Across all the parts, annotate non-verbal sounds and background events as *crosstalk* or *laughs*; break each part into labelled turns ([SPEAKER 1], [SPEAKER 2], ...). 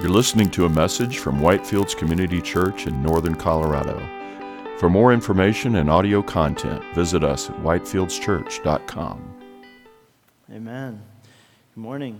[SPEAKER 1] You're listening to a message from Whitefields Community Church in northern Colorado. For more information and audio content, visit us at whitefieldschurch.com.
[SPEAKER 2] Amen. Good morning.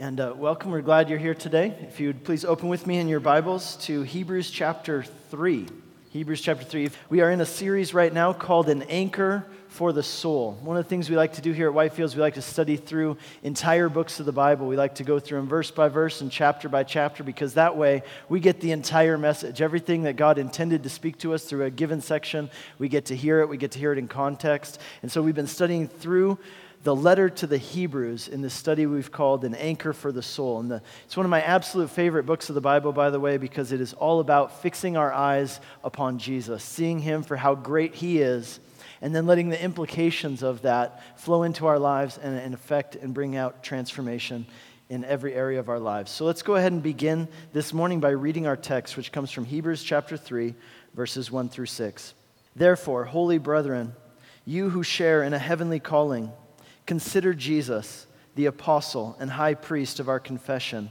[SPEAKER 2] And uh, welcome. We're glad you're here today. If you would please open with me in your Bibles to Hebrews chapter 3. Hebrews chapter 3. We are in a series right now called An Anchor for the Soul. One of the things we like to do here at Whitefields, we like to study through entire books of the Bible. We like to go through them verse by verse and chapter by chapter because that way we get the entire message. Everything that God intended to speak to us through a given section, we get to hear it, we get to hear it in context. And so we've been studying through the letter to the Hebrews in this study we've called An Anchor for the Soul. And the, it's one of my absolute favorite books of the Bible, by the way, because it is all about fixing our eyes upon Jesus, seeing Him for how great He is, and then letting the implications of that flow into our lives and, and affect and bring out transformation in every area of our lives. So let's go ahead and begin this morning by reading our text, which comes from Hebrews chapter 3, verses 1 through 6. Therefore, holy brethren, you who share in a heavenly calling, Consider Jesus, the apostle and high priest of our confession,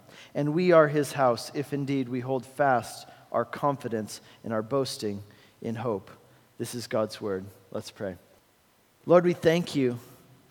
[SPEAKER 2] And we are his house if indeed we hold fast our confidence and our boasting in hope. This is God's word. Let's pray. Lord, we thank you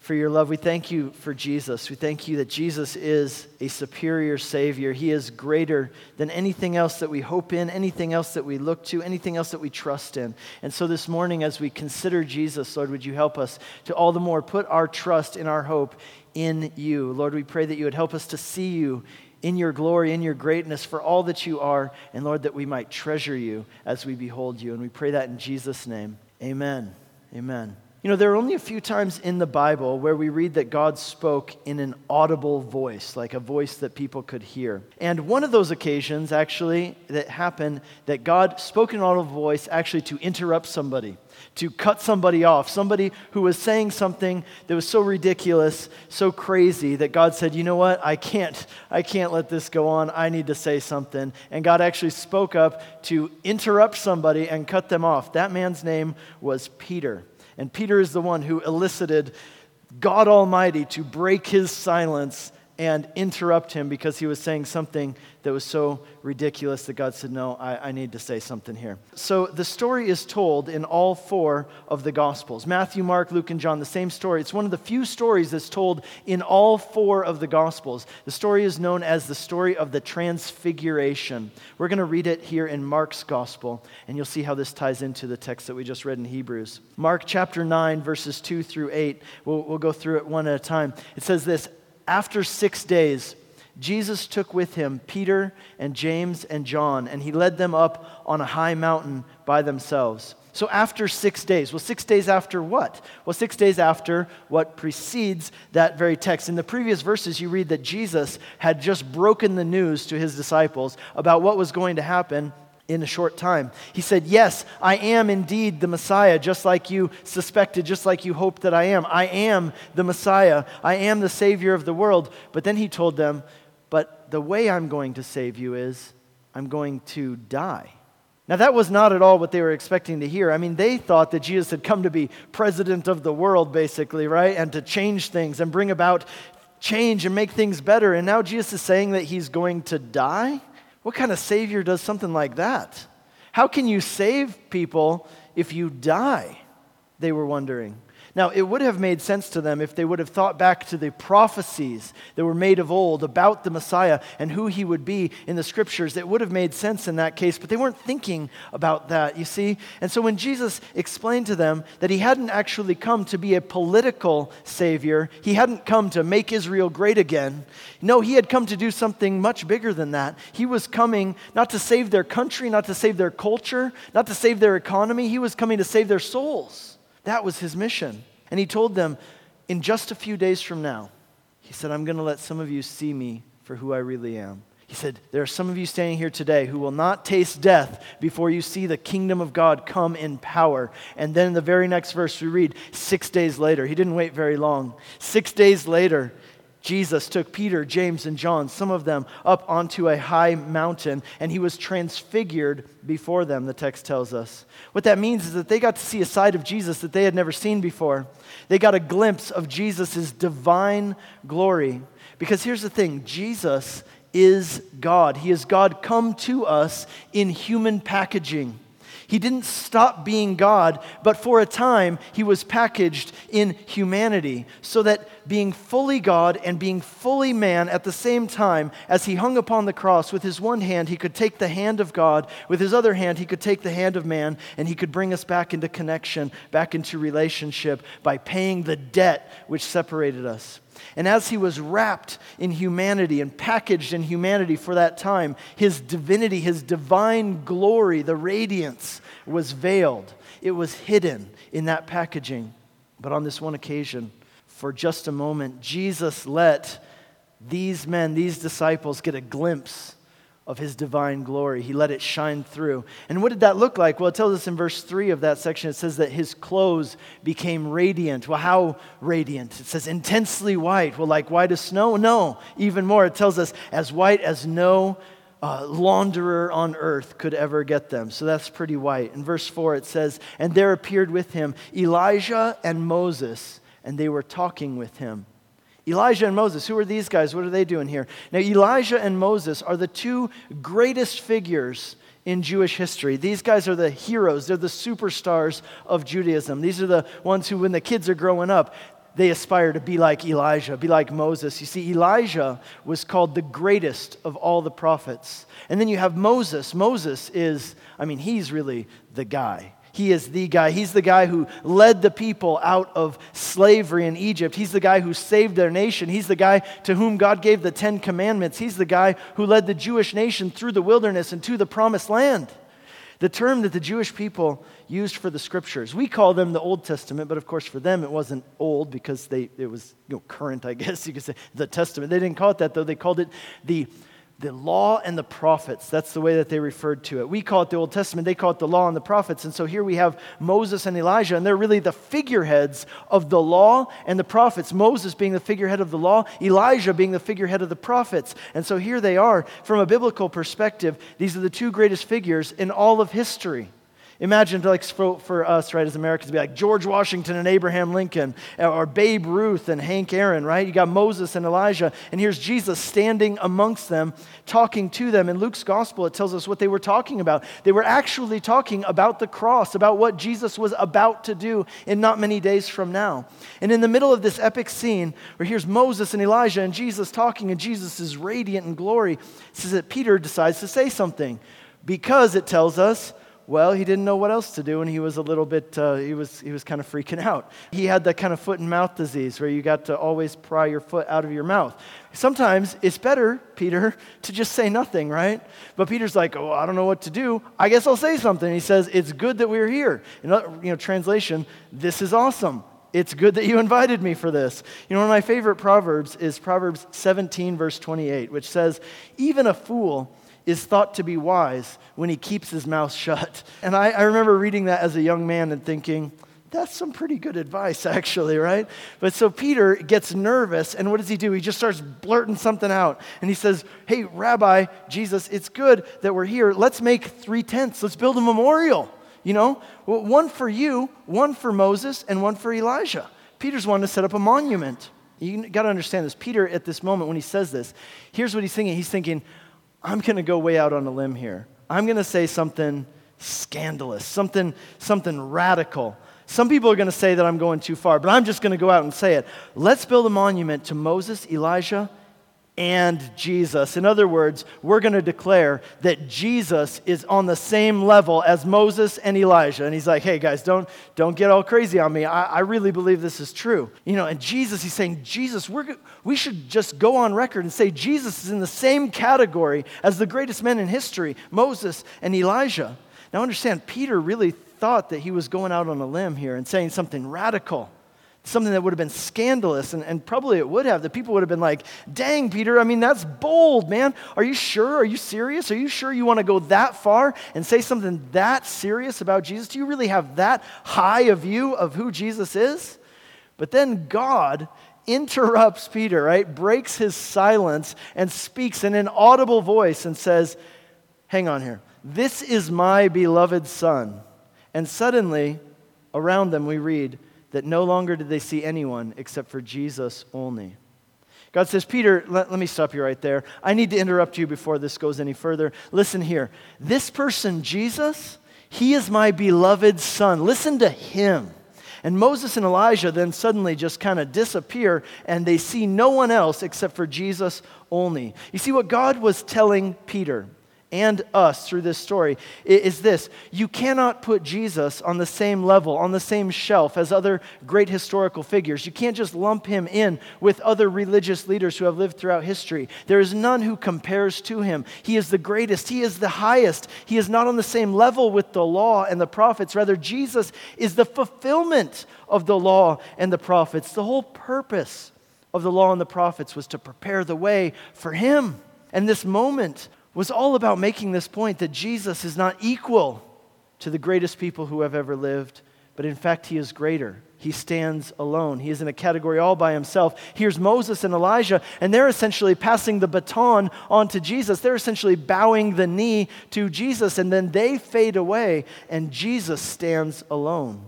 [SPEAKER 2] for your love. We thank you for Jesus. We thank you that Jesus is a superior Savior. He is greater than anything else that we hope in, anything else that we look to, anything else that we trust in. And so this morning, as we consider Jesus, Lord, would you help us to all the more put our trust and our hope in you? Lord, we pray that you would help us to see you in your glory, in your greatness, for all that you are. And Lord, that we might treasure you as we behold you. And we pray that in Jesus' name. Amen. Amen. You know, there are only a few times in the Bible where we read that God spoke in an audible voice, like a voice that people could hear. And one of those occasions, actually, that happened, that God spoke in an audible voice actually to interrupt somebody, to cut somebody off, somebody who was saying something that was so ridiculous, so crazy, that God said, you know what, I can't, I can't let this go on. I need to say something. And God actually spoke up to interrupt somebody and cut them off. That man's name was Peter. And Peter is the one who elicited God Almighty to break his silence and interrupt him because he was saying something that was so ridiculous that God said, No, I, I, need to say something here. So the story is told in all four of the Gospels Matthew, Mark, Luke, and John, the same story. It's one of the few stories that's told in all four of the Gospels. The story is known as the story of the Transfiguration. We're going to read it here in Mark's Gospel, and you'll see how this ties into the text that we just read in Hebrews. Mark chapter 9, verses 2 through 8. We'll, we'll go through it one at a time. It says this After six days, Jesus took with him Peter and James and John, and he led them up on a high mountain by themselves. So, after six days, well, six days after what? Well, six days after what precedes that very text. In the previous verses, you read that Jesus had just broken the news to his disciples about what was going to happen in a short time. He said, Yes, I am indeed the Messiah, just like you suspected, just like you hoped that I am. I am the Messiah. I am the Savior of the world. But then he told them, but the way I'm going to save you is I'm going to die. Now, that was not at all what they were expecting to hear. I mean, they thought that Jesus had come to be president of the world, basically, right? And to change things and bring about change and make things better. And now Jesus is saying that he's going to die? What kind of Savior does something like that? How can you save people if you die? They were wondering. Now, it would have made sense to them if they would have thought back to the prophecies that were made of old about the Messiah and who he would be in the scriptures. It would have made sense in that case, but they weren't thinking about that, you see? And so when Jesus explained to them that he hadn't actually come to be a political savior, he hadn't come to make Israel great again. No, he had come to do something much bigger than that. He was coming not to save their country, not to save their culture, not to save their economy, he was coming to save their souls. That was his mission. And he told them, in just a few days from now, he said, I'm going to let some of you see me for who I really am. He said, There are some of you standing here today who will not taste death before you see the kingdom of God come in power. And then in the very next verse, we read, Six days later, he didn't wait very long. Six days later, Jesus took Peter, James, and John, some of them, up onto a high mountain, and he was transfigured before them, the text tells us. What that means is that they got to see a side of Jesus that they had never seen before. They got a glimpse of Jesus' divine glory. Because here's the thing Jesus is God. He is God come to us in human packaging. He didn't stop being God, but for a time he was packaged in humanity, so that being fully God and being fully man at the same time, as he hung upon the cross, with his one hand he could take the hand of God, with his other hand he could take the hand of man, and he could bring us back into connection, back into relationship by paying the debt which separated us. And as he was wrapped in humanity and packaged in humanity for that time, his divinity, his divine glory, the radiance was veiled. It was hidden in that packaging. But on this one occasion, for just a moment, Jesus let these men, these disciples, get a glimpse of his divine glory. He let it shine through. And what did that look like? Well, it tells us in verse 3 of that section, it says that his clothes became radiant. Well, how radiant? It says intensely white. Well, like white as snow? No, even more. It tells us as white as no uh, launderer on earth could ever get them. So that's pretty white. In verse 4, it says, And there appeared with him Elijah and Moses, and they were talking with him. Elijah and Moses, who are these guys? What are they doing here? Now, Elijah and Moses are the two greatest figures in Jewish history. These guys are the heroes, they're the superstars of Judaism. These are the ones who, when the kids are growing up, they aspire to be like Elijah, be like Moses. You see, Elijah was called the greatest of all the prophets. And then you have Moses. Moses is, I mean, he's really the guy. He is the guy. He's the guy who led the people out of slavery in Egypt. He's the guy who saved their nation. He's the guy to whom God gave the Ten Commandments. He's the guy who led the Jewish nation through the wilderness and to the promised land. The term that the Jewish people used for the scriptures, we call them the Old Testament, but of course for them it wasn't old because they, it was you know, current, I guess you could say, the Testament. They didn't call it that though, they called it the the law and the prophets. That's the way that they referred to it. We call it the Old Testament, they call it the law and the prophets. And so here we have Moses and Elijah, and they're really the figureheads of the law and the prophets. Moses being the figurehead of the law, Elijah being the figurehead of the prophets. And so here they are. From a biblical perspective, these are the two greatest figures in all of history. Imagine, like for, for us, right, as Americans, be like George Washington and Abraham Lincoln, uh, or Babe Ruth and Hank Aaron, right? You got Moses and Elijah, and here's Jesus standing amongst them, talking to them. In Luke's gospel, it tells us what they were talking about. They were actually talking about the cross, about what Jesus was about to do in not many days from now. And in the middle of this epic scene, where here's Moses and Elijah and Jesus talking, and Jesus is radiant in glory, it says that Peter decides to say something because it tells us well, he didn't know what else to do, and he was a little bit, uh, he, was, he was kind of freaking out. He had that kind of foot and mouth disease where you got to always pry your foot out of your mouth. Sometimes it's better, Peter, *laughs* to just say nothing, right? But Peter's like, oh, I don't know what to do. I guess I'll say something. He says, it's good that we're here. In you know, translation, this is awesome. It's good that you invited me for this. You know, one of my favorite proverbs is Proverbs 17, verse 28, which says, Even a fool is thought to be wise when he keeps his mouth shut. *laughs* And I, I, remember reading that as a young man and thinking, that's some pretty good advice, *laughs* actually, right? But so Peter gets nervous, and what does he do? He just starts blurting something out. And he says, Hey, Rabbi, Jesus, it's good that we're here. Let's make three tents, let's build a memorial. You know, one for you, one for Moses, and one for Elijah. Peter's wanting to set up a monument. You got to understand this. Peter, at this moment, when he says this, here's what he's thinking. He's thinking, I'm going to go way out on a limb here. I'm going to say something scandalous, something, something radical. Some people are going to say that I'm going too far, but I'm just going to go out and say it. Let's build a monument to Moses, Elijah, and Jesus. In other words, we're going to declare that Jesus is on the same level as Moses and Elijah. And he's like, hey guys, don't, don't get all crazy on me. I, I really believe this is true. You know, and Jesus, he's saying, Jesus, we're, we should just go on record and say Jesus is in the same category as the greatest men in history, Moses and Elijah. Now understand, Peter really thought that he was going out on a limb here and saying something radical something that would have been scandalous, and, and probably it would have. The people would have been like, dang, Peter, I mean, that's bold, man. Are you sure? Are you serious? Are you sure you want to go that far and say something that serious about Jesus? Do you really have that high a view of who Jesus is? But then God interrupts Peter, right? Breaks his silence and speaks in an audible voice and says, Hang on here. This is my beloved Son. And suddenly, around them, we read, that no longer did they see anyone except for Jesus only. God says, Peter, let, let, me stop you right there. I need to interrupt you before this goes any further. Listen here. This person, Jesus, he is my beloved son. Listen to him. And Moses and Elijah then suddenly just kind of disappear and they see no one else except for Jesus only. You see, what God was telling Peter and us through this story is this you cannot put Jesus on the same level, on the same shelf as other great historical figures. You can't just lump him in with other religious leaders who have lived throughout history. There is none who compares to him. He is the greatest, he is the highest. He is not on the same level with the law and the prophets. Rather, Jesus is the fulfillment of the law and the prophets. The whole purpose of the law and the prophets was to prepare the way for him. And this moment was all about making this point that Jesus is not equal to the greatest people who have ever lived, but in fact, he is greater. He stands alone. He is in a category all by himself. Here's Moses and Elijah, and they're essentially passing the baton on to Jesus. They're essentially bowing the knee to Jesus, and then they fade away, and Jesus stands alone.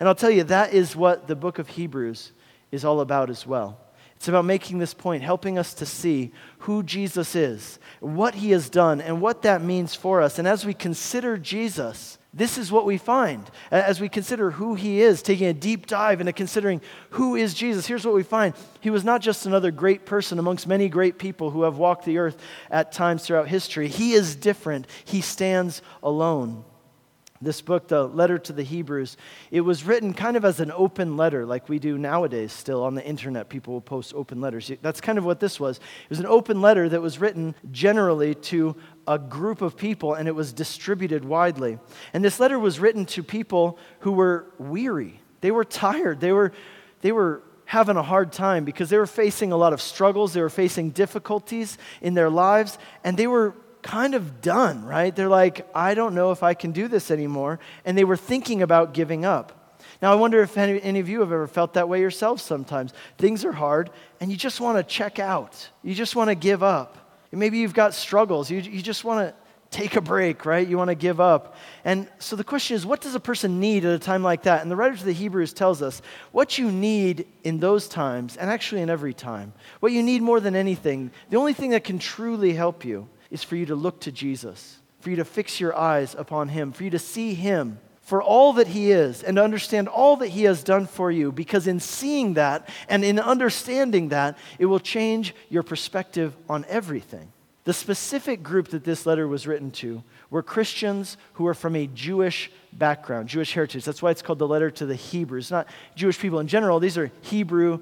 [SPEAKER 2] And I'll tell you, that is what the book of Hebrews is all about as well. It's about making this point, helping us to see who Jesus is, what he has done, and what that means for us. And as we consider Jesus, this is what we find. As we consider who he is, taking a deep dive into considering who is Jesus, here's what we find. He was not just another great person amongst many great people who have walked the earth at times throughout history. He is different, he stands alone this book, the letter to the Hebrews, it was written kind of as an open letter, like we do nowadays still on the internet. People will post open letters. That's kind of what this was. It was an open letter that was written generally to a group of people and it was distributed widely. And this letter was written to people who were weary, they were tired, they were, they were having a hard time because they were facing a lot of struggles, they were facing difficulties in their lives, and they were kind of done, right? They're like, I don't know if I can do this anymore. And they were thinking about giving up. Now, I wonder if any, any of you have ever felt that way yourselves sometimes. Things are hard, and you just want to check out. You just want to give up. And maybe you've got struggles. You, you just want to take a break, right? You want to give up. And so the question is, what does a person need at a time like that? And the writer to the Hebrews tells us what you need in those times, and actually in every time, what you need more than anything, the only thing that can truly help you is for you to look to Jesus, for you to fix your eyes upon Him, for you to see Him for all that He is and understand all that He has done for you. Because in seeing that and in understanding that, it will change your perspective on everything. The specific group that this letter was written to were Christians who were from a Jewish background, Jewish heritage. That's why it's called the letter to the Hebrews. Not Jewish people in general, these are Hebrew,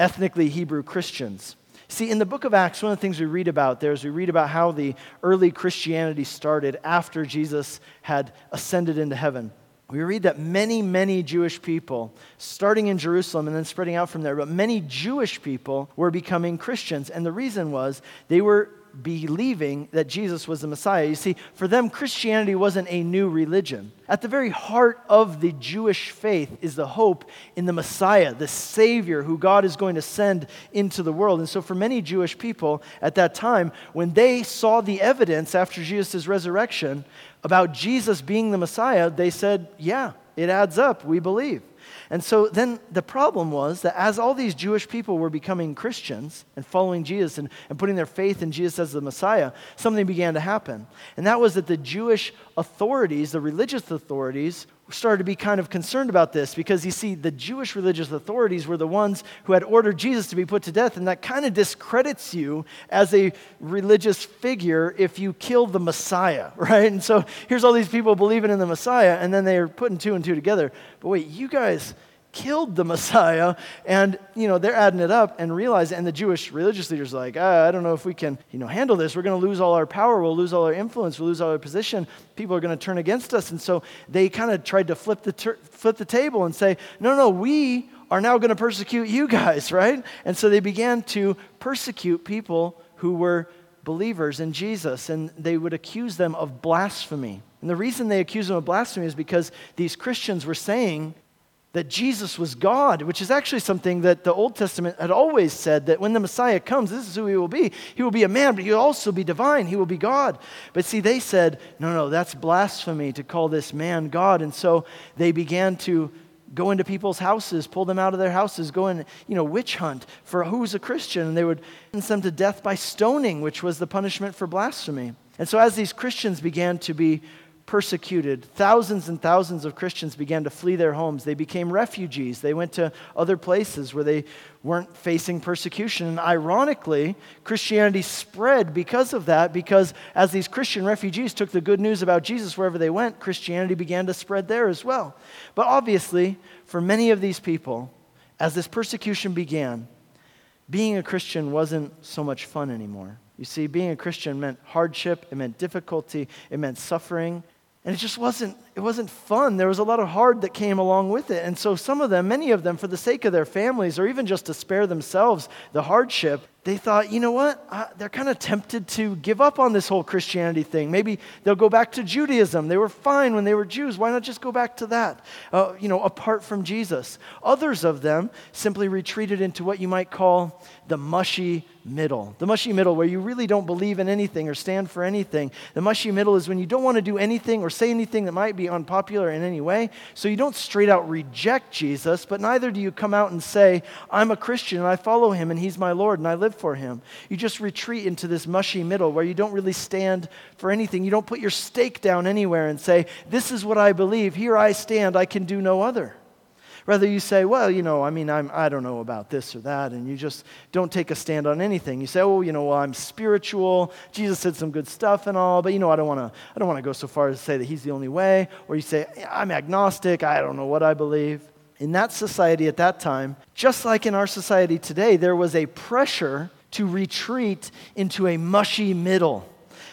[SPEAKER 2] ethnically Hebrew Christians. See, in the book of Acts, one of the things we read about there is we read about how the early Christianity started after Jesus had ascended into heaven. We read that many, many Jewish people, starting in Jerusalem and then spreading out from there, but many Jewish people were becoming Christians. And the reason was they were believing that Jesus was the Messiah. You see, for them, Christianity wasn't a new religion. At the very heart of the Jewish faith is the hope in the Messiah, the Savior who God is going to send into the world. And so, for many Jewish people at that time, when they saw the evidence after Jesus' resurrection about Jesus being the Messiah, they said, Yeah, it adds up. We believe. And so then the problem was that as all these Jewish people were becoming Christians and following Jesus and, and putting their faith in Jesus as the Messiah, something began to happen. And that was that the Jewish authorities, the religious authorities, started to be kind of concerned about this because you see, the Jewish religious authorities were the ones who had ordered Jesus to be put to death, and that kind of discredits you as a religious figure if you kill the Messiah, *laughs* right? And so here's all these people believing in the Messiah, and then they're putting two and two together. But wait, you guys killed the Messiah. And, you know, they're adding it up and realize, and the Jewish religious leaders are like, ah, I don't know if we can, you know, handle this. We're going to lose all our power. We'll lose all our influence. We'll lose all our position. People are going to turn against us. And so they kind of tried to flip the, ter- flip the table and say, no, no, we are now going to persecute you guys, *laughs* right? And so they began to persecute people who were believers in Jesus, and they would accuse them of blasphemy. And the reason they accused them of blasphemy is because these Christians were saying that Jesus was God, which is actually something that the Old Testament had always said that when the Messiah comes, this is who he will be. He will be a man, but he will also be divine. He will be God. But see, they said, no, no, that's blasphemy to call this man God. And so they began to go into people's houses, pull them out of their houses, go and, you know, witch hunt for who's a Christian. And they would sentence them to death by stoning, which was the punishment for blasphemy. And so as these Christians began to be persecuted. Thousands and thousands of Christians began to flee their homes. They became refugees. They went to other places where they weren't facing persecution. And ironically, Christianity spread because of that, because as these Christian refugees took the good news about Jesus wherever they went, Christianity began to spread there as well. But obviously, for many of these people, as this persecution began, being a Christian wasn't so much fun anymore. You see, being a Christian meant hardship, it meant difficulty, it meant suffering, and it just wasn't, it wasn't fun. There was a lot of hard that came along with it. And so some of them, many of them, for the sake of their families or even just to spare themselves the hardship, they thought, you know what? They're kind of tempted to give up on this whole Christianity thing. Maybe they'll go back to Judaism. They were fine when they were Jews. Why not just go back to that, uh, you know, apart from Jesus? Others of them simply retreated into what you might call the mushy middle. The mushy middle, where you really don't believe in anything or stand for anything. The mushy middle is when you don't want to do anything or say anything that might be unpopular in any way. So you don't straight out reject Jesus, but neither do you come out and say, I'm a Christian and I follow him and he's my Lord and I live live for Him. You just retreat into this mushy middle where you don't really stand for anything. You don't put your stake down anywhere and say, This is what I believe. Here I stand. I can do no other. Rather, you say, well, you know, I mean, I'm, I don't know about this or that, and you just don't take a stand on anything. You say, oh, you know, well, I'm spiritual. Jesus said some good stuff and all, but you know, I don't want to. I don't want to go so far as to say that He's the only way. Or you say, I'm agnostic. I don't know what I believe in that society at that time, just like in our society today, there was a pressure to retreat into a mushy middle.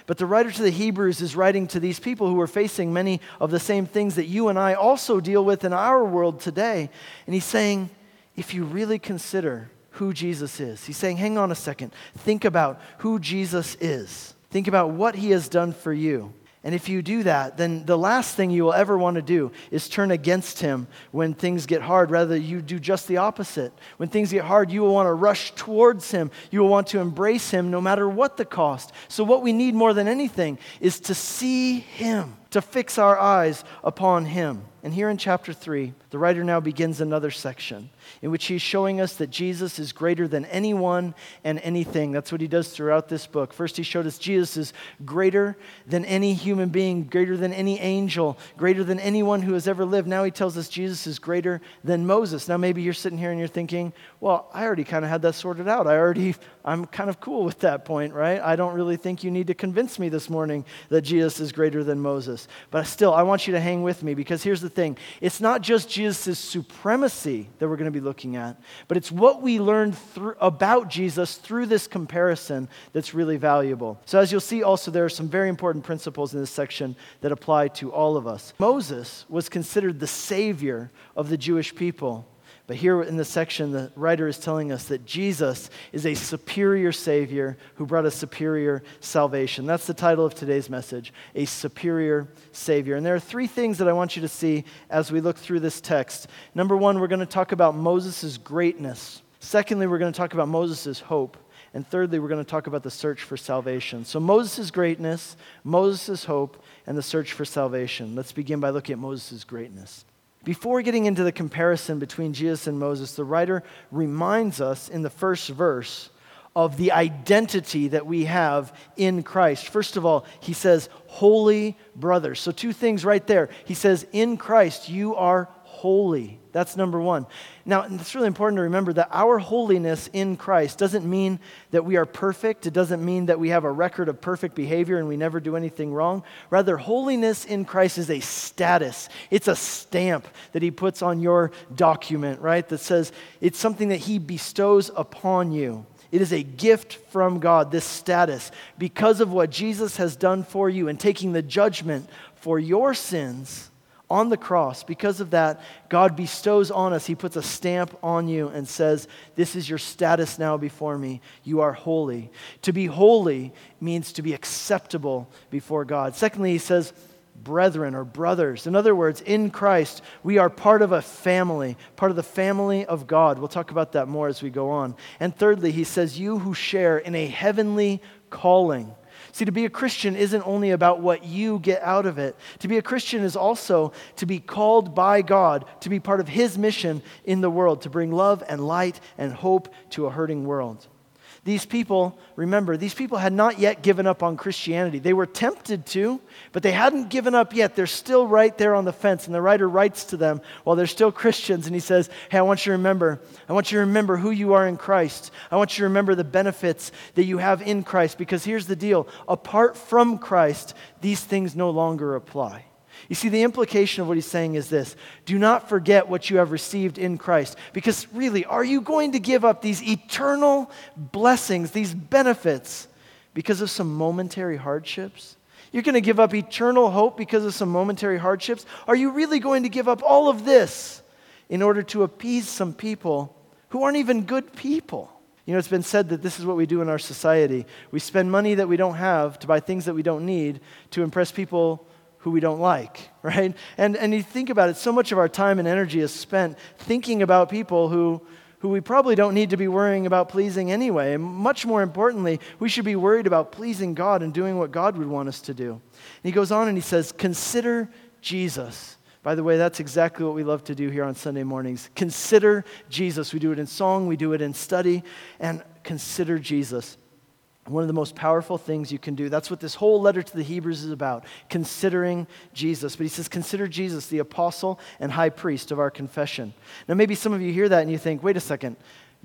[SPEAKER 2] But the writer to the Hebrews is writing to these people who are facing many of the same things that you and I also deal with in our world today. And he's saying, if you really consider who Jesus is, he's saying, hang on a second, think about who Jesus is, think about what he has done for you. And if you do that, then the last thing you will ever want to do is turn against him when things get hard. Rather, you do just the opposite. When things get hard, you will want to rush towards him. You will want to embrace him no matter what the cost. So, what we need more than anything is to see him, to fix our eyes upon him. And here in chapter 3, the writer now begins another section in which he's showing us that Jesus is greater than anyone and anything. That's what he does throughout this book. First, he showed us Jesus is greater than any human being, greater than any angel, greater than anyone who has ever lived. Now he tells us Jesus is greater than Moses. Now, maybe you're sitting here and you're thinking, well, I already kind of had that sorted out. I already, I'm kind of cool with that point, right? I don't really think you need to convince me this morning that Jesus is greater than Moses. But still, I want you to hang with me because here's the thing it's not just Jesus' supremacy that we're going to be looking at, but it's what we learn through, about Jesus through this comparison that's really valuable. So, as you'll see, also, there are some very important principles in this section that apply to all of us. Moses was considered the savior of the Jewish people. But here in this section, the writer is telling us that Jesus is a superior Savior who brought a superior salvation. That's the title of today's message A Superior Savior. And there are three things that I want you to see as we look through this text. Number one, we're going to talk about Moses' greatness. Secondly, we're going to talk about Moses' hope. And thirdly, we're going to talk about the search for salvation. So, Moses' greatness, Moses' hope, and the search for salvation. Let's begin by looking at Moses' greatness. Before getting into the comparison between Jesus and Moses, the writer reminds us in the first verse of the identity that we have in Christ. First of all, he says, Holy brothers. So, two things right there. He says, In Christ, you are holy. That's number one. Now, it's really important to remember that our holiness in Christ doesn't mean that we are perfect. It doesn't mean that we have a record of perfect behavior and we never do anything wrong. Rather, holiness in Christ is a status, it's a stamp that He puts on your document, right? That says it's something that He bestows upon you. It is a gift from God, this status, because of what Jesus has done for you and taking the judgment for your sins On the cross, because of that, God bestows on us, He puts a stamp on you and says, This is your status now before me. You are holy. To be holy means to be acceptable before God. Secondly, He says, brethren or brothers. In other words, in Christ, we are part of a family, part of the family of God. We'll talk about that more as we go on. And thirdly, he says, You who share in a heavenly calling. See, to be a Christian isn't only about what you get out of it. To be a Christian is also to be called by God to be part of His mission in the world, to bring love and light and hope to a hurting world. These people, remember, these people had not yet given up on Christianity. They were tempted to, but they hadn't given up yet. They're still right there on the fence. And the writer writes to them while they're still Christians, and he says, Hey, I want you to remember, I want you to remember who you are in Christ. I want you to remember the benefits that you have in Christ, because here's the deal apart from Christ, these things no longer apply. You see, the implication of what he's saying is this do not forget what you have received in Christ. Because really, are you going to give up these eternal blessings, these benefits, because of some momentary hardships? You're going to give up eternal hope because of some momentary hardships? Are you really going to give up all of this in order to appease some people who aren't even good people? You know, it's been said that this is what we do in our society. We spend money that we don't have to buy things that we don't need to impress people who we don't like, *laughs* right? And, and you think about it, so much of our time and energy is spent thinking about people who, who we probably don't need to be worrying about pleasing anyway. And much more importantly, we should be worried about pleasing God and doing what God would want us to do. And he goes on and he says, Consider Jesus. By the way, that's exactly what we love to do here on Sunday mornings. Consider Jesus. We do it in song, we do it in study, and consider Jesus. One of the most powerful things you can do. That's what this whole letter to the Hebrews is about, considering Jesus. But he says, Consider Jesus, the apostle and high priest of our confession. Now, maybe some of you hear that and you think, Wait a second,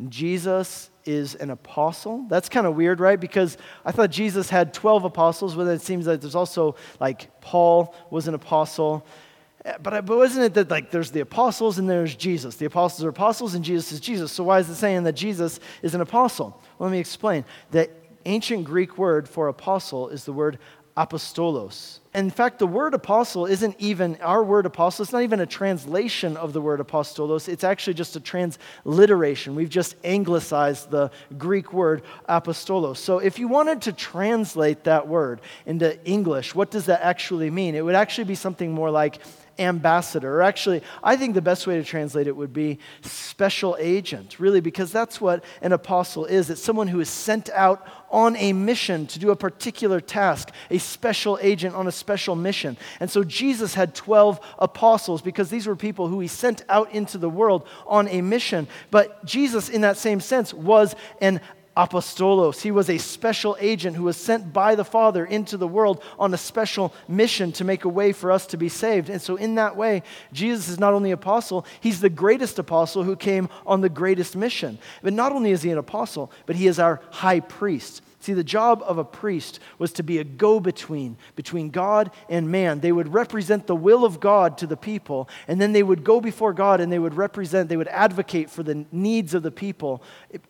[SPEAKER 2] Jesus is an apostle? That's kind of weird, right? Because I thought Jesus had 12 apostles, but it seems like there's also, like, Paul was an apostle. Eh, but, but wasn't it that like there's the apostles and there's Jesus? The apostles are apostles and Jesus is Jesus. So why is it saying that Jesus is an apostle? Well, let me explain. That ancient Greek word for apostle is the word apostolos. In fact, the word apostle isn't even our word apostle, it's not even a translation of the word apostolos. It's actually just a transliteration. We've just anglicized the Greek word apostolos. So if you wanted to translate that word into English, what does that actually mean? It would actually be something more like ambassador. Or actually, I think the best way to translate it would be special agent, really, because that's what an apostle is. It's someone who is sent out on a mission to do a particular task, a special agent on a special mission. And so Jesus had 12 apostles because these were people who he sent out into the world on a mission. But Jesus, in that same sense, was an apostolos. He was a special agent who was sent by the Father into the world on a special mission to make a way for us to be saved. And so, in that way, Jesus is not only apostle, he's the greatest apostle who came on the greatest mission. But not only is he an apostle, but he is our high priest. See, the job of a priest was to be a go between between God and man. They would represent the will of God to the people, and then they would go before God and they would represent, they would advocate for the needs of the people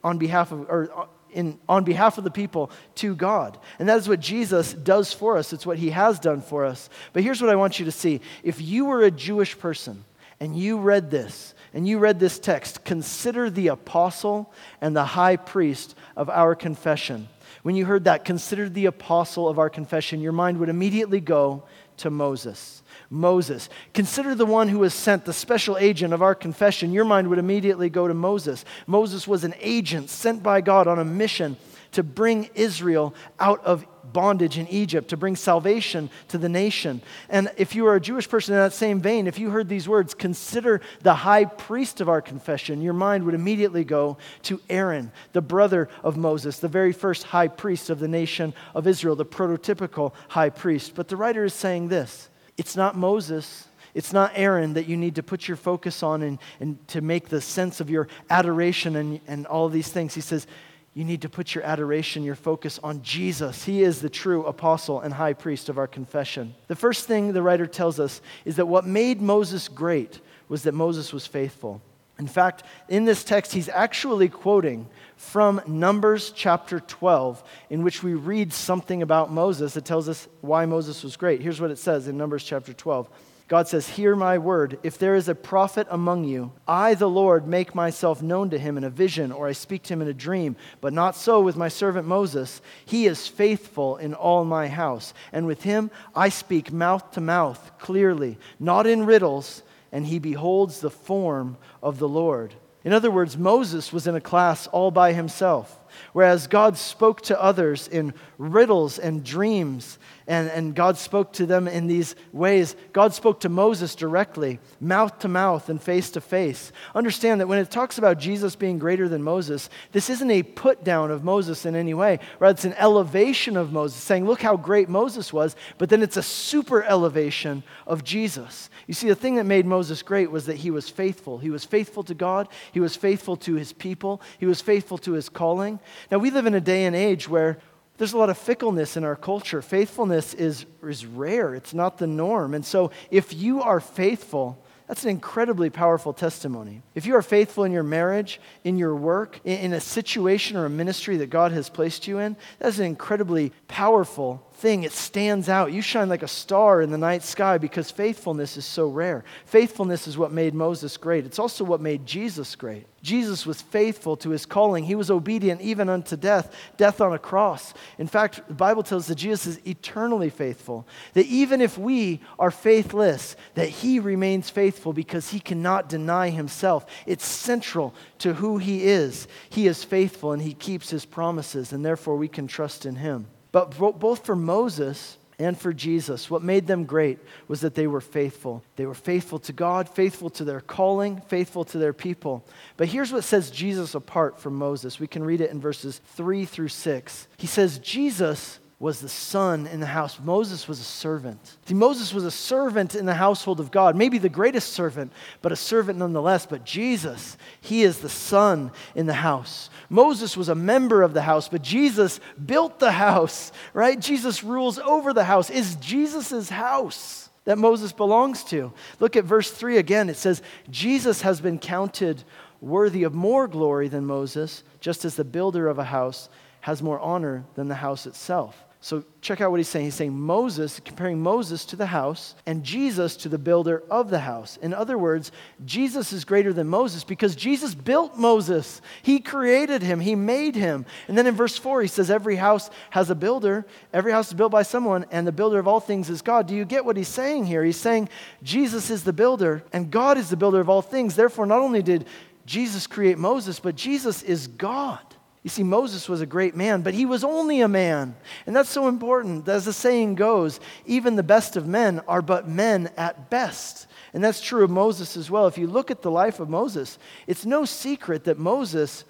[SPEAKER 2] on behalf of, or uh, in, on behalf of the people to God. And that is what Jesus does for us. It's what he has done for us. But here's what I want you to see. If you were a Jewish person and you read this, and you read this text, consider the apostle and the high priest of our confession. When you heard that, consider the apostle of our confession, your mind would immediately go to Moses. Moses. Consider the one who was sent, the special agent of our confession. Your mind would immediately go to Moses. Moses was an agent sent by God on a mission to bring Israel out of bondage in Egypt, to bring salvation to the nation. And if you are a Jewish person in that same vein, if you heard these words, consider the high priest of our confession, your mind would immediately go to Aaron, the brother of Moses, the very first high priest of the nation of Israel, the prototypical high priest. But the writer is saying this it's not Moses. It's not Aaron that you need to put your focus on and, and to make the sense of your adoration and, and all of these things. He says, you need to put your adoration, your focus on Jesus. He is the true apostle and high priest of our confession. The first thing the writer tells us is that what made Moses great was that Moses was faithful. In fact, in this text, he's actually quoting from Numbers chapter 12, in which we read something about Moses that tells us why Moses was great. Here's what it says in Numbers chapter 12 God says, Hear my word. If there is a prophet among you, I, the Lord, make myself known to him in a vision, or I speak to him in a dream. But not so with my servant Moses. He is faithful in all my house. And with him I speak mouth to mouth, clearly, not in riddles, and he beholds the form of the Lord. In other words, Moses was in a class all by himself. Whereas God spoke to others in riddles and dreams and, and God spoke to them in these ways. God spoke to Moses directly, mouth to mouth and face to face. Understand that when it talks about Jesus being greater than Moses, this isn't a put down of Moses in any way. Rather, it's an elevation of Moses, saying, Look how great Moses was, but then it's a super elevation of Jesus. You see, the thing that made Moses great was that he was faithful. He was faithful to God, he was faithful to his people, he was faithful to his calling. Now, we live in a day and age where there's a lot of fickleness in our culture. Faithfulness is, is rare, it's not the norm. And so, if you are faithful, that's an incredibly powerful testimony. If you are faithful in your marriage, in your work, in, in a situation or a ministry that God has placed you in, that's an incredibly powerful thing. It stands out. You shine like a star in the night sky because faithfulness is so rare. Faithfulness is what made Moses great. It's also what made Jesus great. Jesus was faithful to his calling. He was obedient even unto death, death on a cross. In fact, the Bible tells that Jesus is eternally faithful. That even if we are faithless, that he remains faithful because he cannot deny himself. It's central to who he is. He is faithful and he keeps his promises, and therefore we can trust in him. But both for Moses and for Jesus, what made them great was that they were faithful. They were faithful to God, faithful to their calling, faithful to their people. But here's what sets Jesus apart from Moses. We can read it in verses 3 through 6. He says, Jesus was the son in the house. Moses was a servant. See, Moses was a servant in the household of God, maybe the greatest servant, but a servant nonetheless. But Jesus, he is the son in the house. Moses was a member of the house, but Jesus built the house, right? Jesus rules over the house. Is Jesus' house that Moses belongs to? Look at verse 3 again. It says, Jesus has been counted worthy of more glory than Moses, just as the builder of a house has more honor than the house itself. So check out what he's saying. He's saying Moses, comparing Moses to the house and Jesus to the builder of the house. In other words, Jesus is greater than Moses because Jesus built Moses. He created him, he made him. And then in verse 4, he says, Every house has a builder, every house is built by someone, and the builder of all things is God. Do you get what he's saying here? He's saying Jesus is the builder, and God is the builder of all things. Therefore, not only did Jesus create Moses, but Jesus is God. You see, Moses was a great man, but he was only a man. And that's so important. As the saying goes, even the best of men are but men at best. And that's true of Moses as well. If you look at the life of Moses, it's no secret that Moses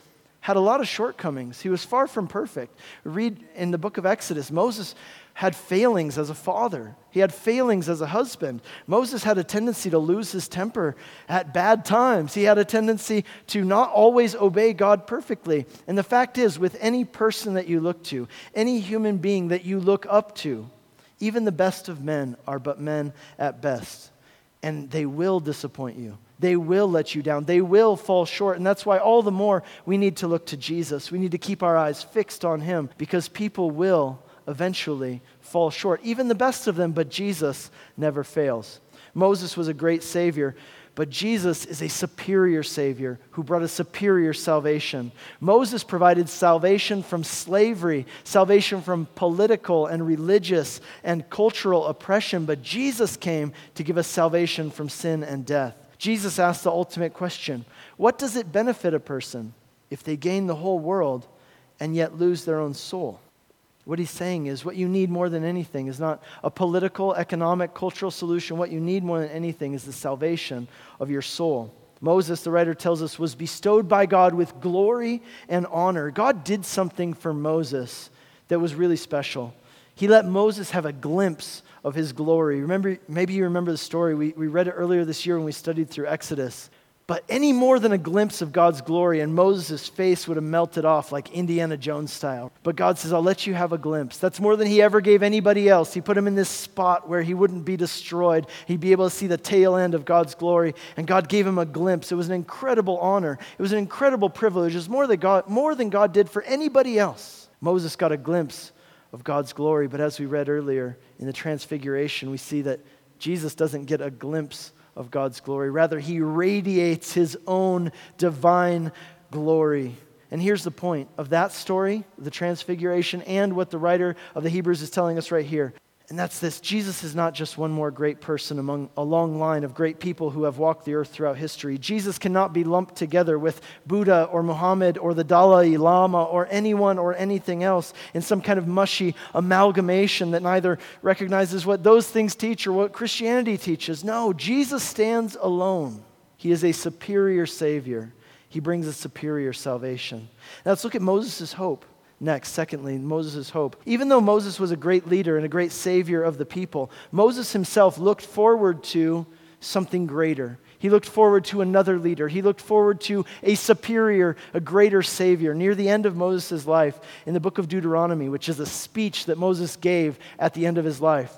[SPEAKER 2] had a lot of shortcomings. He was far from perfect. Read in the book of Exodus, Moses had failings as a father, he had failings as a husband. Moses had a tendency to lose his temper at bad times. He had a tendency to not always obey God perfectly. And the fact is, with any person that you look to, any human being that you look up to, even the best of men are but men at best. And they will disappoint you. They will let you down. They will fall short. And that's why all the more we need to look to Jesus. We need to keep our eyes fixed on Him because people will eventually fall short, even the best of them, but Jesus never fails. Moses was a great Savior, but Jesus is a superior Savior who brought a superior salvation. Moses provided salvation from slavery, salvation from political and religious and cultural oppression, but Jesus came to give us salvation from sin and death. Jesus asked the ultimate question What does it benefit a person if they gain the whole world and yet lose their own soul? What he's saying is what you need more than anything is not a political, economic, cultural solution. What you need more than anything is the salvation of your soul. Moses, the writer tells us, was bestowed by God with glory and honor. God did something for Moses that was really special. He let Moses have a glimpse of his glory. Remember, maybe you remember the story. We, we read it earlier this year when we studied through Exodus. But any more than a glimpse of God's glory, and Moses' face would have melted off like Indiana Jones style. But God says, I'll let you have a glimpse. That's more than he ever gave anybody else. He put him in this spot where he wouldn't be destroyed. He'd be able to see the tail end of God's glory. And God gave him a glimpse. It was an incredible honor, it was an incredible privilege. It was more than God, more than God did for anybody else. Moses got a glimpse of God's glory. But as we read earlier in the Transfiguration, we see that Jesus doesn't get a glimpse of God's glory. Rather, he radiates his own divine glory. And here's the point of that story, the transfiguration, and what the writer of the Hebrews is telling us right here and that's this Jesus is not just one more great person among a long line of great people who have walked the earth throughout history. Jesus cannot be lumped together with Buddha or Muhammad or the Dalai Lama or anyone or anything else in some kind of mushy amalgamation that neither recognizes what those things teach or what Christianity teaches. No, Jesus stands alone. He is a superior Savior, He brings a superior salvation. Now let's look at Moses' hope. Next, secondly, Moses' hope. Even though Moses was a great leader and a great savior of the people, Moses himself looked forward to something greater. He looked forward to another leader. He looked forward to a superior, a greater Savior. Near the end of Moses' life, in the book of Deuteronomy, which is a speech that Moses gave at the end of his life,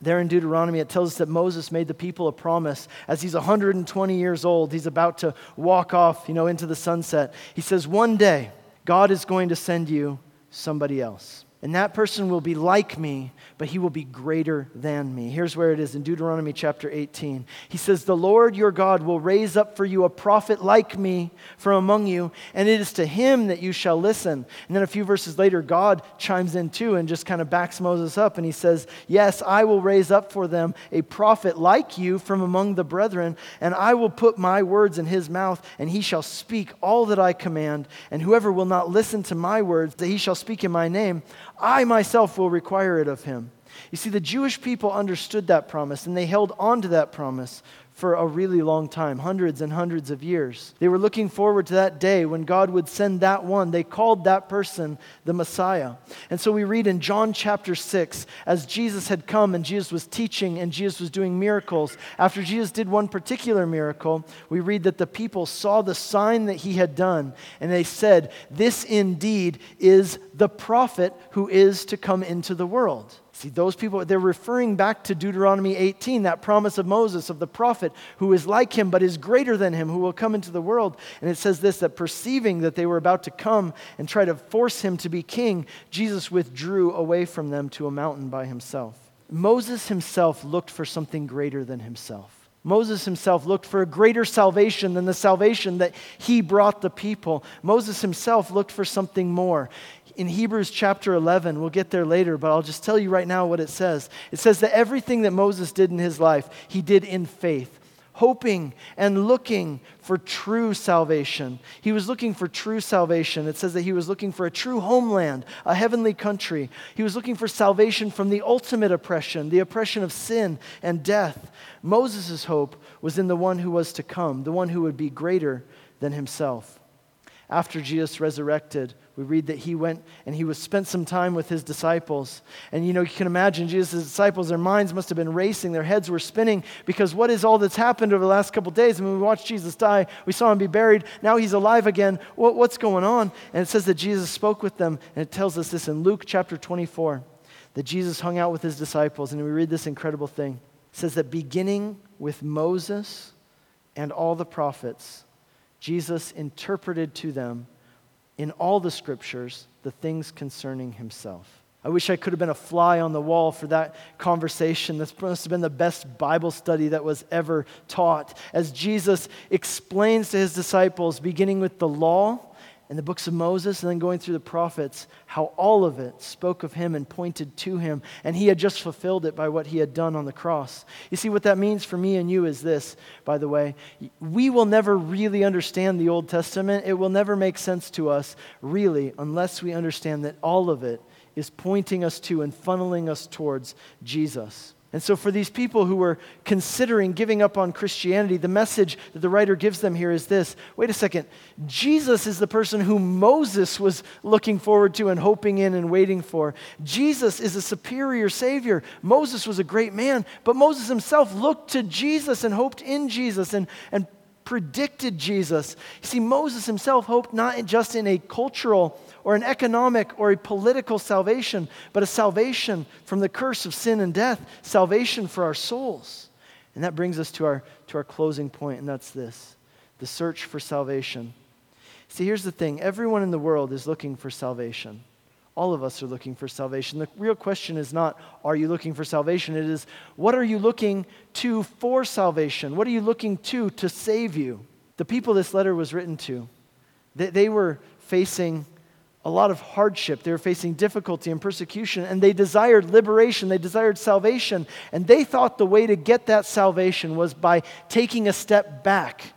[SPEAKER 2] there in Deuteronomy, it tells us that Moses made the people a promise. As he's 120 years old, he's about to walk off, you know, into the sunset. He says, One day, God is going to send you somebody else. And that person will be like me, but he will be greater than me. Here's where it is in Deuteronomy chapter 18. He says, The Lord your God will raise up for you a prophet like me from among you, and it is to him that you shall listen. And then a few verses later, God chimes in too and just kind of backs Moses up, and he says, Yes, I will raise up for them a prophet like you from among the brethren, and I will put my words in his mouth, and he shall speak all that I command. And whoever will not listen to my words, that he shall speak in my name, I myself will require it of him. You see, the Jewish people understood that promise and they held on to that promise for a really long time, hundreds and hundreds of years. They were looking forward to that day when God would send that one. They called that person the Messiah. And so we read in John chapter 6, as Jesus had come and Jesus was teaching and Jesus was doing miracles, after Jesus did one particular miracle, we read that the people saw the sign that he had done and they said, This indeed is the prophet who is to come into the world. See, those people, they're referring back to Deuteronomy 18, that promise of Moses, of the prophet who is like him but is greater than him, who will come into the world. And it says this that perceiving that they were about to come and try to force him to be king, Jesus withdrew away from them to a mountain by himself. Moses himself looked for something greater than himself. Moses himself looked for a greater salvation than the salvation that he brought the people. Moses himself looked for something more in Hebrews chapter 11. We'll get there later, but I'll just tell you right now what it says. It says that everything that Moses did in his life, he did in faith, hoping and looking for true salvation. He was looking for true salvation. It says that he was looking for a true homeland, a heavenly country. He was looking for salvation from the ultimate oppression, the oppression of sin and death. Moses' hope was in the one who was to come, the one who would be greater than himself. After Jesus resurrected, we read that he went and he was spent some time with his disciples. And you know, you can imagine Jesus' disciples, their minds must have been racing, their heads were spinning because what is all that's happened over the last couple days? I mean, we watched Jesus die, we saw him be buried, now he's alive again. What, what's going on? And it says that Jesus spoke with them, and it tells us this in Luke chapter 24 that Jesus hung out with his disciples, and we read this incredible thing. It says that beginning with Moses and all the prophets, Jesus interpreted to them in all the scriptures the things concerning himself. I wish I could have been a fly on the wall for that conversation. This must have been the best Bible study that was ever taught. As Jesus explains to his disciples, beginning with the law and the books of Moses and then going through the prophets, how all of it spoke of him and pointed to him. And he had just fulfilled it by what he had done on the cross. You see, what that means for me and you is this, by the way. We will never really understand the Old Testament. It will never make sense to us, really, unless we understand that all of it is pointing us to and funneling us towards Jesus. And so, for these people who were considering giving up on Christianity, the message that the writer gives them here is this wait a second, Jesus is the person who Moses was looking forward to and hoping in and waiting for. Jesus is a superior Savior. Moses was a great man, but Moses himself looked to Jesus and hoped in Jesus and, and predicted Jesus. You see, Moses himself hoped not just in a cultural or an economic or a political salvation, but a salvation from the curse of sin and death, salvation for our souls. And that brings us to our, to our closing point, and that's this the search for salvation. See, here's the thing everyone in the world is looking for salvation. All of us are looking for salvation. The real question is not, are you looking for salvation? It is, what are you looking to for salvation? What are you looking to to save you? The people this letter was written to, they, they were facing a lot of hardship. They were facing difficulty and persecution, and they desired liberation. They desired salvation. And they thought the way to get that salvation was by taking a step back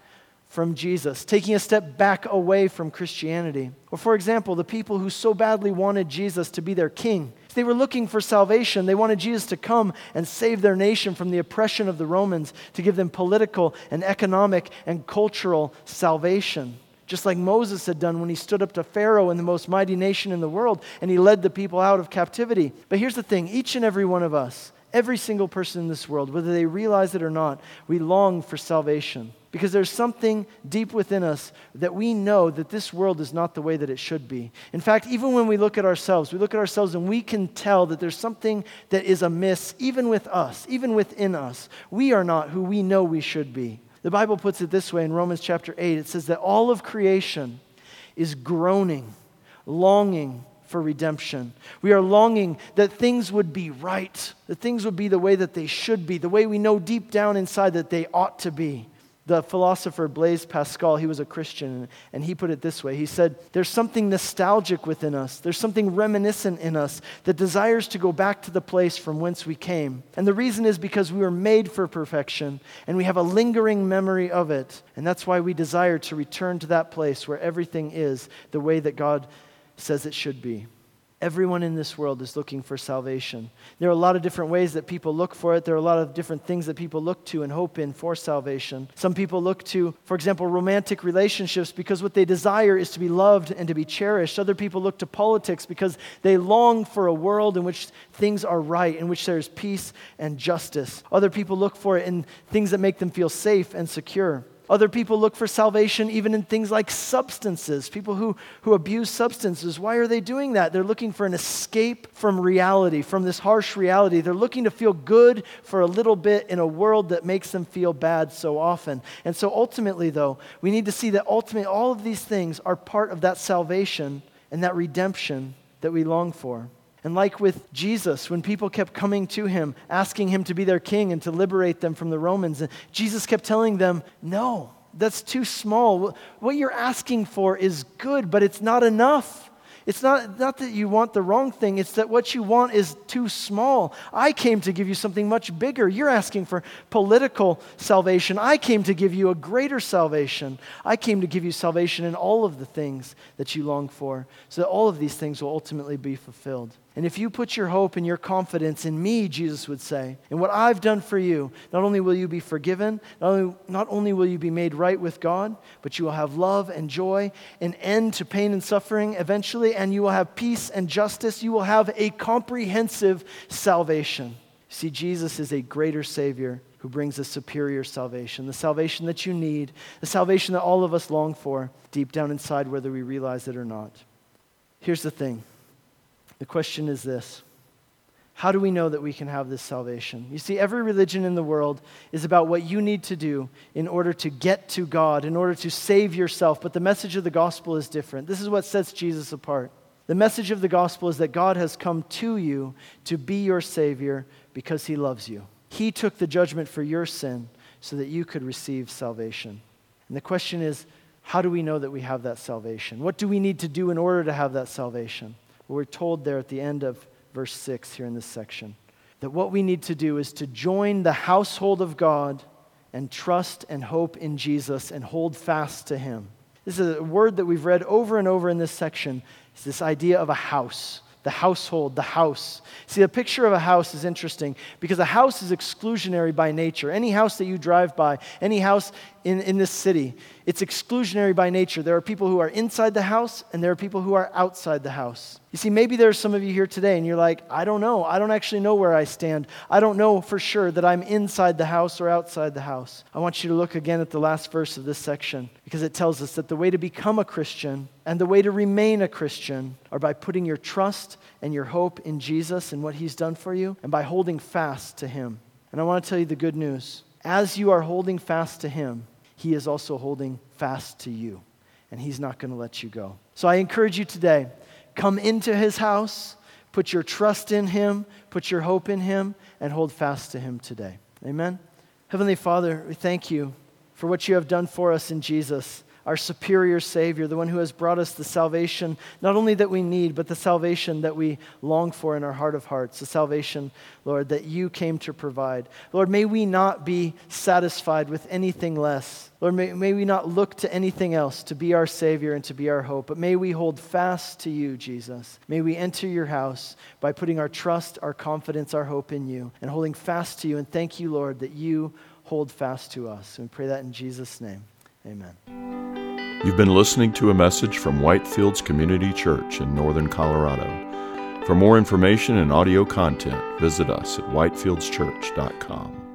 [SPEAKER 2] from Jesus, taking a step back away from Christianity. Or, for example, the people who so badly wanted Jesus to be their king. They were looking for salvation. They wanted Jesus to come and save their nation from the oppression of the Romans, to give them political and economic and cultural salvation. Just like Moses had done when he stood up to Pharaoh and the most mighty nation in the world and he led the people out of captivity. But here's the thing each and every one of us, every single person in this world, whether they realize it or not, we long for salvation. Because there's something deep within us that we know that this world is not the way that it should be. In fact, even when we look at ourselves, we look at ourselves and we can tell that there's something that is amiss, even with us, even within us. We are not who we know we should be. The Bible puts it this way in Romans chapter 8 it says that all of creation is groaning, longing for redemption. We are longing that things would be right, that things would be the way that they should be, the way we know deep down inside that they ought to be. The philosopher Blaise Pascal, he was a Christian, and he put it this way. He said, There's something nostalgic within us. There's something reminiscent in us that desires to go back to the place from whence we came. And the reason is because we were made for perfection, and we have a lingering memory of it. And that's why we desire to return to that place where everything is the way that God says it should be. Everyone in this world is looking for salvation. There are a lot of different ways that people look for it. There are a lot of different things that people look to and hope in for salvation. Some people look to, for example, romantic relationships because what they desire is to be loved and to be cherished. Other people look to politics because they long for a world in which things are right, in which there's peace and justice. Other people look for it in things that make them feel safe and secure. Other people look for salvation even in things like substances. People who, who abuse substances, why are they doing that? They're looking for an escape from reality, from this harsh reality. They're looking to feel good for a little bit in a world that makes them feel bad so often. And so ultimately, though, we need to see that ultimately all of these things are part of that salvation and that redemption that we long for. And like with Jesus, when people kept coming to him, asking him to be their king and to liberate them from the Romans, and Jesus kept telling them, No, that's too small. What you're asking for is good, but it's not enough. It's not, not that you want the wrong thing, it's that what you want is too small. I came to give you something much bigger. You're asking for political salvation. I came to give you a greater salvation. I came to give you salvation in all of the things that you long for, so that all of these things will ultimately be fulfilled. And if you put your hope and your confidence in me, Jesus would say, in what I've done for you, not only will you be forgiven, not only, not only will you be made right with God, but you will have love and joy, an end to pain and suffering eventually, and you will have peace and justice. You will have a comprehensive salvation. See, Jesus is a greater Savior who brings a superior salvation, the salvation that you need, the salvation that all of us long for deep down inside, whether we realize it or not. Here's the thing the question is this How do we know that we can have this salvation? You see, every religion in the world is about what you need to do in order to get to God, in order to save yourself. But the message of the gospel is different. This is what sets Jesus apart. The message of the gospel is that God has come to you to be your Savior because He loves you. He took the judgment for your sin so that you could receive salvation. And the question is, how do we know that we have that salvation? What do we need to do in order to have that salvation? We're told there at the end of verse 6 here in this section that what we need to do is to join the household of God and trust and hope in Jesus and hold fast to him. This is a word that we've read over and over in this section. It's this idea of a house the household, the house. See, a picture of a house is interesting because a house is exclusionary by nature. Any house that you drive by, any house in, in this city, it's exclusionary by nature. There are people who are inside the house and there are people who are outside the house. You see, maybe there are some of you here today and you're like, I don't know. I don't actually know where I stand. I don't know for sure that I'm inside the house or outside the house. I want you to look again at the last verse of this section because it tells us that the way to become a Christian and the way to remain a Christian are by putting your trust and your hope in Jesus and what he's done for you and by holding fast to him. And I want to tell you the good news. As you are holding fast to him, he is also holding fast to you, and he's not going to let you go. So I encourage you today Come into his house, put your trust in him, put your hope in him, and hold fast to him today. Amen. Heavenly Father, we thank you for what you have done for us in Jesus our superior Savior, the one who has brought us the salvation, not only that we need, but the salvation that we long for in our heart of hearts, the salvation, Lord, that you came to provide. Lord, may we not be satisfied with anything less. Lord, may, may we not look to anything else to be our Savior and to be our hope, but may we hold fast to you, Jesus. May we enter your house by putting our trust, our confidence, our hope in you, and holding fast to you. And thank you, Lord, that you hold fast to us. And we pray that in Jesus' name. Amen.
[SPEAKER 1] You've been listening to a message from Whitefields Community Church in Northern Colorado. For more information and audio content, visit us at whitefieldschurch.com.